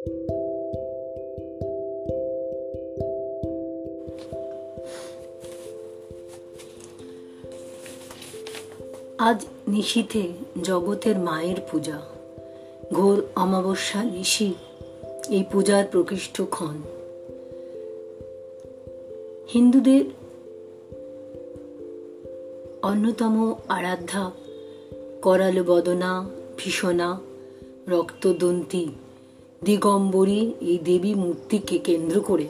আজ নিশীথে জগতের মায়ের পূজা। ঘোর অমাবস্যা নিশি, এই পূজার প্রকৃষ্ট ক্ষণ। হিন্দুদের অন্যতম আরাধ্যা, করাল বদনা, ভীষণা, রক্তদন্তী। দিগম্বরী এই দেবী মূর্তিকে কেন্দ্র করে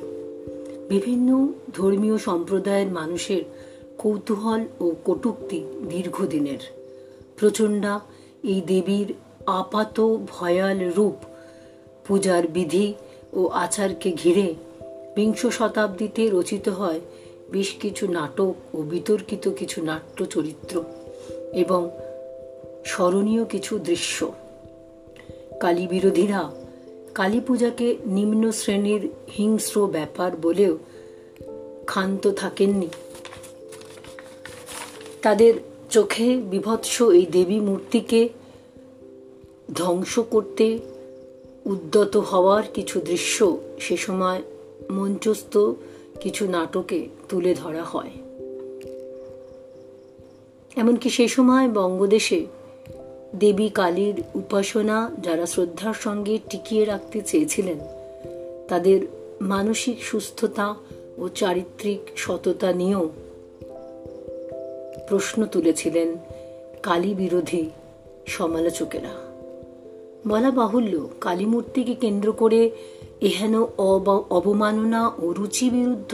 বিভিন্ন ধর্মীয় সম্প্রদায়ের মানুষের কৌতূহল ও কটুক্তি দীর্ঘদিনের। প্রচণ্ডা এই দেবীর আপাত ভয়াল রূপ, পূজার বিধি ও আচারকে ঘিরে বিংশ শতাব্দীতে রচিত হয় বেশ কিছু নাটক ও বিতর্কিত কিছু নাট্য চরিত্র এবং স্মরণীয় কিছু দৃশ্য। কালী বিরোধীরা কালী পূজাকে নিম্ন শ্রেণির হিংস্র ব্যাপার বলেও ক্ষান্ত থাকেননি। তাদের চোখে বিভৎস এই দেবী মূর্তিকে ধ্বংস করতে উদ্যত হওয়ার কিছু দৃশ্য সে সময় মঞ্চস্থ কিছু নাটকে তুলে ধরা হয়। এমনকি সে সময় বঙ্গদেশে দেবী কালীর উপাসনা যারা শ্রদ্ধার সঙ্গে টিকিয়ে রাখতে চেয়েছিলেন, তাদের মানসিক সুস্থতা ও চারিত্রিক সততা নিয়েও প্রশ্ন তুলেছিলেন কালী বিরোধী সমালোচকেরা। বলা বাহুল্য, কালীমূর্তিকে কেন্দ্র করে এহেন অবমাননা ও রুচি বিরুদ্ধ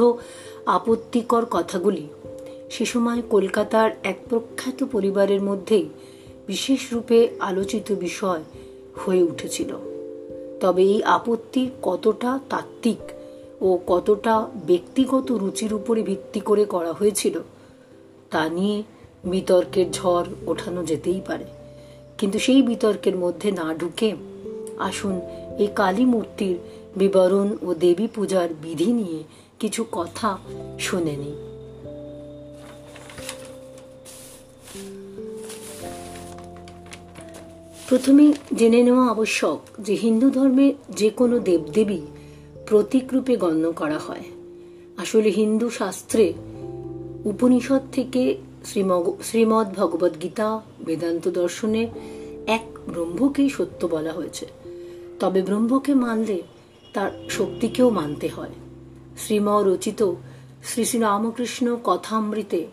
আপত্তিকর কথাগুলি সে সময় কলকাতার এক প্রখ্যাত পরিবারের মধ্যেই বিশেষ রূপে আলোচিত বিষয় হয়ে উঠেছিল। তবে এই আপত্তি কতটা তাত্ত্বিক ও কতটা ব্যক্তিগত রুচির উপরে ভিত্তি করে করা হয়েছিল, তা নিয়ে বিতর্কের ঝড় ওঠানো যেতেই পারে। কিন্তু সেই বিতর্কের মধ্যে না ঢুকে আসুন এই কালী মূর্তির বিবরণ ও দেবী পূজার বিধি নিয়ে কিছু কথা শুনে নিই। প্রথমে জেনে নেওয়া আবশ্যক যে হিন্দু ধর্মে যে কোনো দেবদেবী প্রতীকরূপে গণ্য করা হয়। আসলে হিন্দু শাস্ত্রে উপনিষদ থেকে শ্রীমদ ভগবদ গীতা বেদান্ত দর্শনে এক ব্রহ্মকেই সত্য বলা হয়েছে। তবে ব্রহ্মকে মানলে তার শক্তিকেও মানতে হয়। শ্রীম রচিত শ্রী শ্রীরামকৃষ্ণ কথামৃতে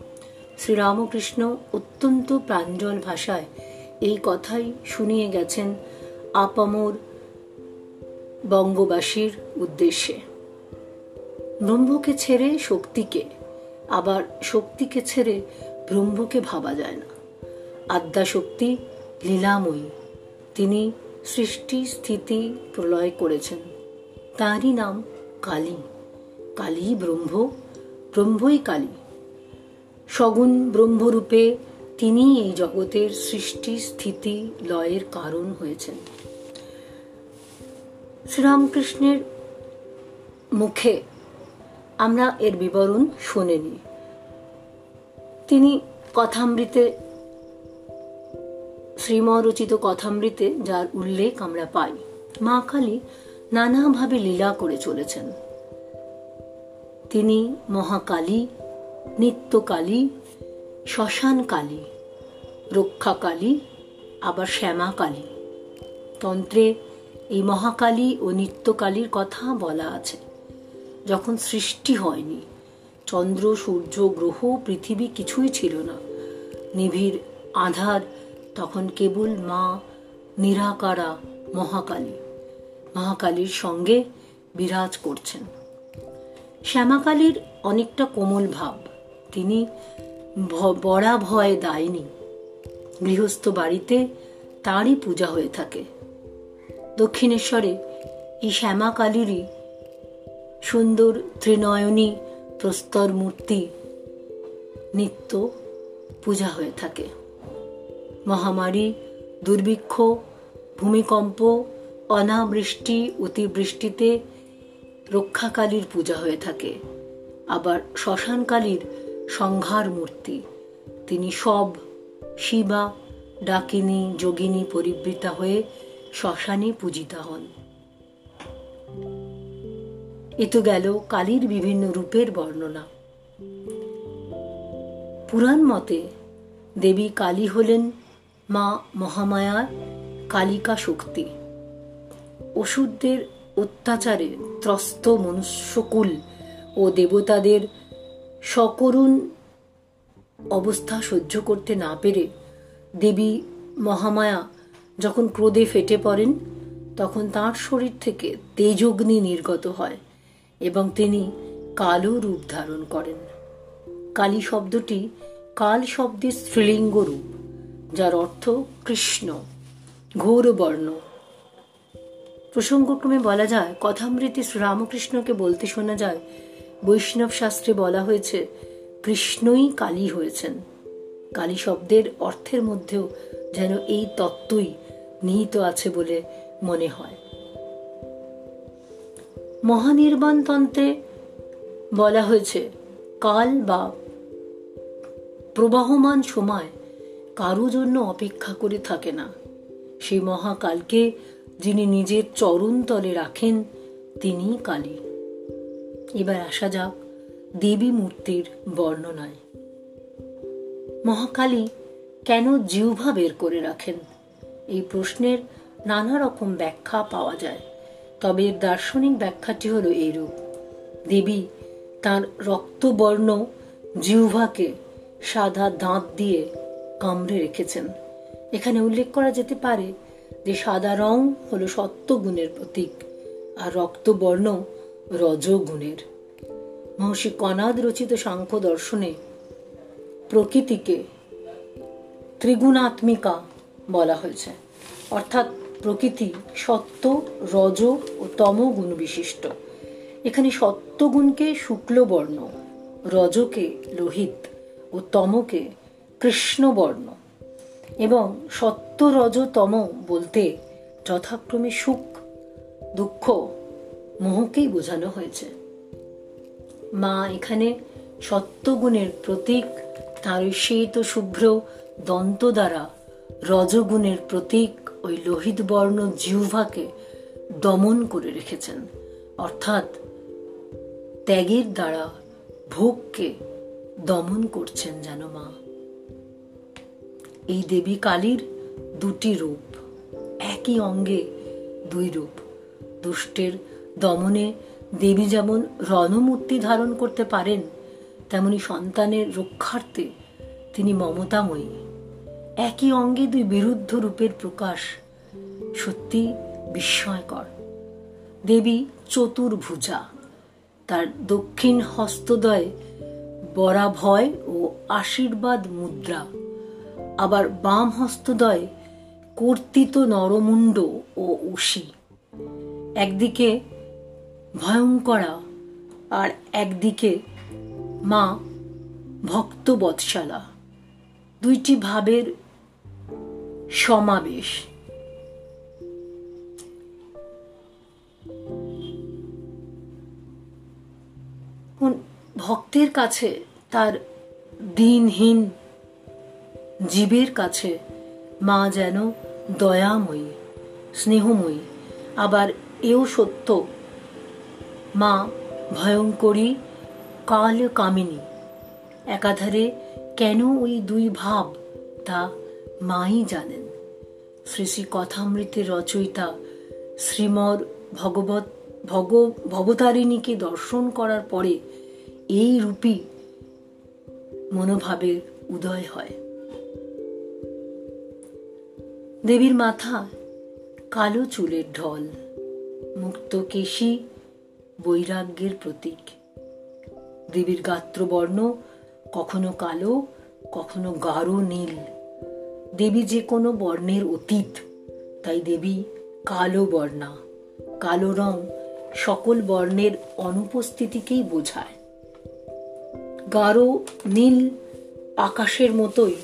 শ্রীরামকৃষ্ণ অত্যন্ত প্রাঞ্জল ভাষায় এই কথাই শুনিয়ে গেছেন আপামর বঙ্গবাসীর উদ্দেশ্যে। ব্রহ্মকে ছেড়ে শক্তিকে, আবার শক্তিকে ছেড়ে ব্রহ্মকে ভাবা যায় না। আদ্যা শক্তি লীলাময়ী, তিনি সৃষ্টি স্থিতি প্রলয় করেছেন। তাঁরই নাম কালী। কালী ব্রহ্ম, ব্রহ্মই কালী। সগুণ ব্রহ্মরূপে তিনি এই জগতের সৃষ্টি, স্থিতি, লয়ের কারণ হয়েছেন। শ্রীরামকৃষ্ণের মুখে আমরা এর বিবরণ শুনেনি তিনি কথামৃতে, শ্রীমরচিত কথামৃতে যার উল্লেখ আমরা পাই, মা কালী নানাভাবে লীলা করে চলেছেন। তিনি মহাকালী, নিত্যকালী শ্মশান কালী রক্ষাকালী, আবার শ্যামা কালী তন্ত্রে এই মহাকালী ও নিত্যকালীর কথা বলা আছে। যখন সৃষ্টি হয়নি, চন্দ্র, সূর্য, গ্রহ, পৃথিবী কিছুই ছিল না। নিবিড় আধার তখন কেবল মা নিরাকারা মহাকালী, মহাকালীর সঙ্গে বিরাজ করছেন। শ্যামাকালীর অনেকটা কোমল ভাব, তিনি বড়া ভয় দায়নি। গৃহস্থ বাড়িতে তাঁরই পূজা হয়ে থাকে। দক্ষিণেশ্বরে এই শ্যামাকালীরই সুন্দর ত্রিনয়নী প্রস্তর মূর্তি নিত্য পূজা হয়ে থাকে। মহামারী, দুর্ভিক্ষ, ভূমিকম্প, অনাবৃষ্টি, অতিবৃষ্টিতে রক্ষাকালীর পূজা হয়ে থাকে। আবার শ্মশানকালীর সংহার মূর্তি। তিনি সব শিবা, ডাকিনী, যোগিনী পরিবৃতা হয়ে শ্মশানে পূজিতা হন। এ তো গেল কালীর বিভিন্ন রূপের বর্ণনা। পুরাণ মতে দেবী কালী হলেন মা মহামায়ার কালিকা শক্তি। অসুরদের অত্যাচারে ত্রস্ত মনুষ্যকুল ও দেবতাদের সকরুণ অবস্থা সহ্য করতে না পেরে দেবী মহামায়া যখন ক্রোধে ফেটে পড়েন, তখন তার শরীর থেকে তেজগ্নি নির্গত হয় এবং তিনি কালো রূপ ধারণ করেন। কালী শব্দটি কাল শব্দের স্ত্রীলিঙ্গ রূপ, যার অর্থ কৃষ্ণ ঘোর বর্ণ প্রসঙ্গক্রমে বলা যায়, কথামৃতি শ্রীরামকৃষ্ণকে বলতে শোনা যায় বৈষ্ণব শাস্ত্রে বলা হয়েছে, কৃষ্ণই কালী হয়েছেন। কালী শব্দের অর্থের মধ্যেও যেন এই তত্ত্বই নিহিত আছে বলে মনে হয়। মহানির্বাণ তন্ত্রে বলা হয়েছে, কাল বা প্রবাহমান সময় কারও জন্য অপেক্ষা করে থাকে না। সেই মহাকালকে যিনি নিজের চরণ তলে রাখেন তিনি কালী। এবার আসা যাক দেবী মূর্তির বর্ণনায়। মহাকালী কেন জিহ্বা বের করে রাখেন? এই প্রশ্নের নানা রকম ব্যাখ্যা পাওয়া যায়, তবে এর দার্শনিক ব্যাখ্যাটি হলো এইরূপ। দেবী তার রক্তবর্ণ জিহ্বাকে সাদা দাঁত দিয়ে কামড়ে রেখেছেন। এখানে উল্লেখ করা যেতে পারে যে সাদা রং হলো সত্য গুণের প্রতীক, আর রক্তবর্ণ রজগুণের। মহর্ষি কনাদ রচিত সাংখ্য দর্শনে প্রকৃতিকে ত্রিগুণাত্মিকা বলা হয়েছে। অর্থাৎ প্রকৃতি সত্য, রজ ও তম গুণ বিশিষ্ট। এখানে সত্যগুণকে শুক্লবর্ণ, রজকে লোহিত ও তমকে কৃষ্ণবর্ণ এবং সত্য, রজ, তম বলতে যথাক্রমে সুখ, দুঃখ মোহকেই বোঝানো হয়েছে। মা এখানে সত্যগুণের প্রতীক তার শ্বেত শুভ্র দন্ত দ্বারা রজগুণের প্রতীক ওই লোহিত বর্ণ জিহ্বাকে দমন করে রেখেছেন। অর্থাৎ ত্যাগের দ্বারা ভোগকে দমন করছেন যেন মা। এই দেবী কালীর দুটি রূপ, একই অঙ্গে দুই রূপ, দুষ্টের দমনে দেবী যেমন রণমূর্তি ধারণ করতে পারেন, তেমনি সন্তানের রক্ষার্থে তিনি মমতাময়ী। একই অঙ্গে দুই বিরুদ্ধ রূপের প্রকাশ সত্যি বিস্ময়কর। দেবী চতুর্ভুজা, তার দক্ষিণ হস্তদয় বরাভয় ও আশীর্বাদ মুদ্রা। আবার বাম হস্তদয় কর্তিত নরমুণ্ড ও উষি একদিকে ভয়ঙ্করা। আর একদিকে মা ভক্ত বৎসালা দুইটি ভাবের সমাবেশ। ভক্তের কাছে, তার দিনহীন জীবের কাছে মা যেন দয়াময়ী, স্নেহময়ী। আবার এও সত্য মা ভয়ঙ্করী কাল কামিনী। একাধারে কেন ওই দুই ভাব তা মাই জানেন। শ্রী শ্রী কথামৃতের রচয়িতা শ্রীমর ভগবত ভগ ভবতারিণীকে দর্শন করার পরে এই রূপী মনোভাবের উদয় হয়। দেবীর মাথা কালো চুলের ঢল, মুক্ত কেশি বৈরাগ্যের প্রতীক। দেবীর গাত্রবর্ণ কখনো কালো, কখনো গাঢ় নীল। দেবী যে কোনো বর্ণের অতীত, তাই দেবী কালো বর্ণা। কালো রং সকল বর্ণের অনুপস্থিতিকেই বোঝায়। গাঢ়, নীল আকাশের মতোই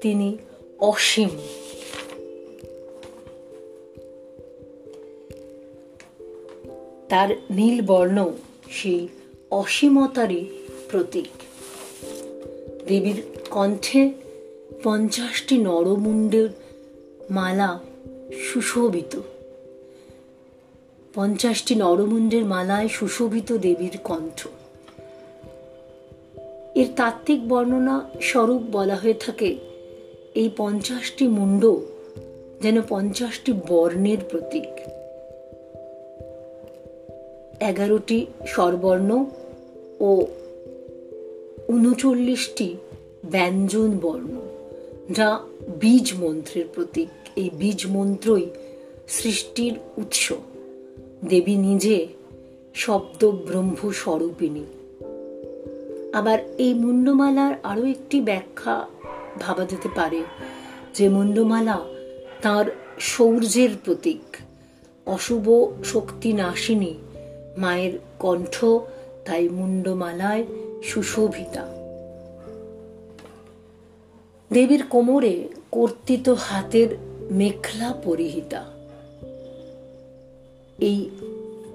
তিনি অসীম। তার নীল বর্ণ সেই অসীমতারই প্রতীক। দেবীর কণ্ঠে পঞ্চাশটি নরমুণ্ডের মালা সুশোভিত। পঞ্চাশটি নরমুণ্ডের মালায় সুশোভিত দেবীর কণ্ঠ। এর তাত্ত্বিক বর্ণনা স্বরূপ বলা হয়ে থাকে, এই পঞ্চাশটি মুন্ড যেন পঞ্চাশটি বর্ণের প্রতীক। এগারোটি স্বরবর্ণ ও উনচল্লিশটি ব্যঞ্জন বর্ণ, যা বীজ মন্ত্রের প্রতীক। এই বীজ মন্ত্রই সৃষ্টির উৎস। দেবী নিজে শব্দ ব্রহ্ম স্বরূপিণী। আবার এই মুন্ডমালার আরও একটি ব্যাখ্যা ভাবা যেতে পারে, যে মুন্ডমালা তার শৌর্যের প্রতীক, অশুভ শক্তি নাশিনী মায়ের কণ্ঠ, তাই মুন্ডমালায় সুশোভিতা। দেবীর কোমরে কর্তিত হাতের মেখলা পরিহিতা। এই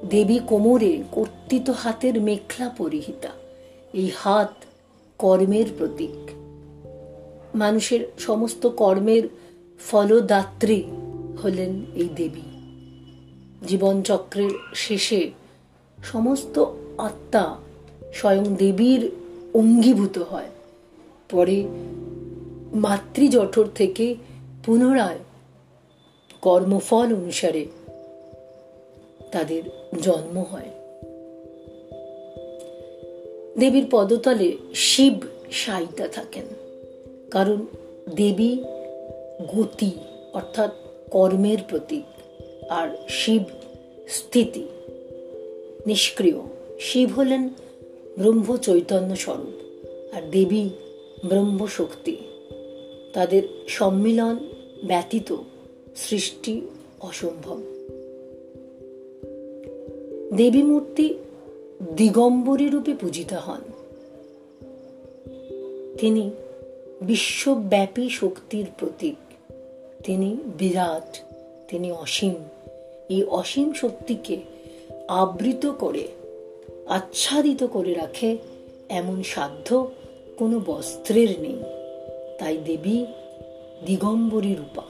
দেবী কোমরে কর্তিত হাতের মেখলা পরিহিতা। এই হাত কর্মের প্রতীক। মানুষের সমস্ত কর্মের ফলদাত্রী হলেন এই দেবী। জীবনচক্রের শেষে সমস্ত আত্মা স্বয়ং দেবীর অঙ্গীভূত হয়। পরে মাতৃজঠর থেকে পুনরায় কর্মফল অনুসারে তাদের জন্ম হয়। দেবীর পদতলে শিব সাইতা থাকেন। কারণ দেবী গতি অর্থাৎ কর্মের প্রতীক, আর শিব স্থিতি। নিষ্ক্রিয়। শিব হলেন ব্রহ্ম চৈতন্য স্বরূপ আর দেবী ব্রহ্ম শক্তি। তাদের সম্মিলন ব্যতীত সৃষ্টি অসম্ভব। দেবী মূর্তি দিগম্বরী রূপে পূজিত হন। তিনি বিশ্বব্যাপী শক্তির প্রতীক। তিনি বিরাট, তিনি অসীম। এই অসীম শক্তিকে আবৃত করে, আচ্ছাদিত করে রাখে এমন সাধ্য কোনো বস্ত্রের নেই। তাই দেবী দিগম্বরী রূপা।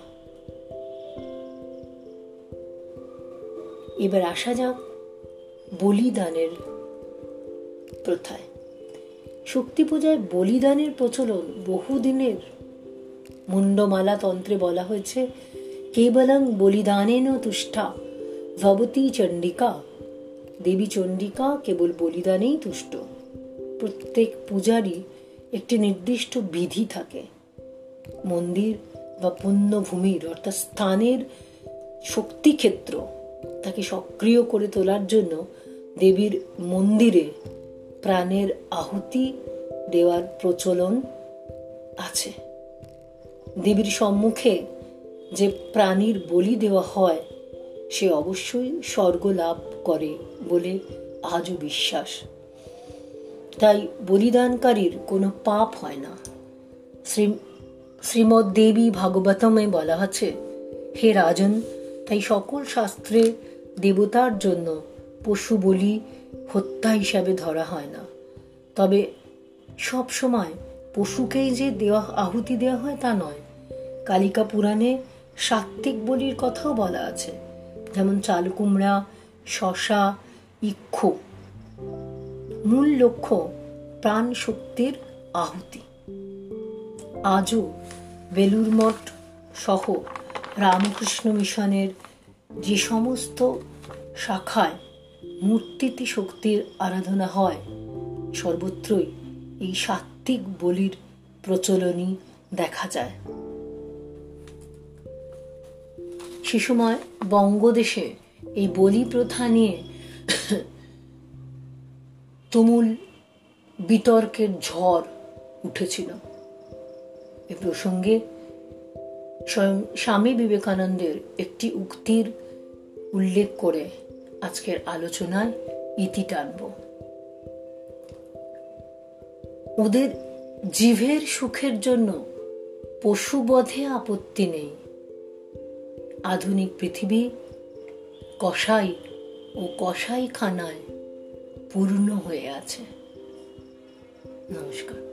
এবার আসা যাক বলিদানের প্রথায়। শক্তি পূজায় বলিদানের প্রচলন বহুদিনের। মুন্ডমালা তন্ত্রে বলা হয়েছে, কেবলং বলিদানেন তুষ্ঠা, ভবতী চণ্ডিকা। দেবী চণ্ডিকা কেবল বলিদানেই তুষ্ট। প্রত্যেক পূজারই একটি নির্দিষ্ট বিধি থাকে। মন্দির বা পুণ্যভূমির অর্থাৎ স্থানের শক্তিক্ষেত্র তাকে সক্রিয় করে তোলার জন্য দেবীর মন্দিরে প্রাণের আহুতি দেওয়ার প্রচলন আছে। দেবীর সম্মুখে যে প্রাণীর বলি দেওয়া হয়, সে অবশ্যই স্বর্গ লাভ করে বলে আজও বিশ্বাস। তাই বলিদানকারীর কোনো পাপ হয় না। শ্রী দেবী ভাগবতমে বলা আছে, হে রাজন, তাই সকল শাস্ত্রে দেবতার জন্য পশু বলি হত্যা হিসাবে ধরা হয় না। তবে সব সময় পশুকেই যে দেওয়া, আহুতি দেওয়া হয় তা নয়। কালিকা পুরাণে সাত্ত্বিক বলির কথাও বলা আছে, যেমন চালকুমড়া শশা ইক্ষু। মূল লক্ষ্য প্রাণ শক্তির আহুতি। আজও বেলুর মঠ সহ রামকৃষ্ণ মিশনের যে সমস্ত শাখায় মূর্তিতে শক্তির আরাধনা হয়, সর্বত্রই এই সাত্ত্বিক বলির প্রচলনই দেখা যায়। সে সময় বঙ্গদেশে এই বলি প্রথা নিয়ে তুমুল বিতর্কের ঝড় উঠেছিল। এ প্রসঙ্গে স্বয়ং স্বামী বিবেকানন্দের একটি উক্তির উল্লেখ করে আজকের আলোচনায় ইতি টানব। ওদের জীবের সুখের জন্য পশুবধে আপত্তি নেই। আধুনিক পৃথিবী কষাই ও কষাই খানায় পূর্ণ হয়ে আছে। নমস্কার।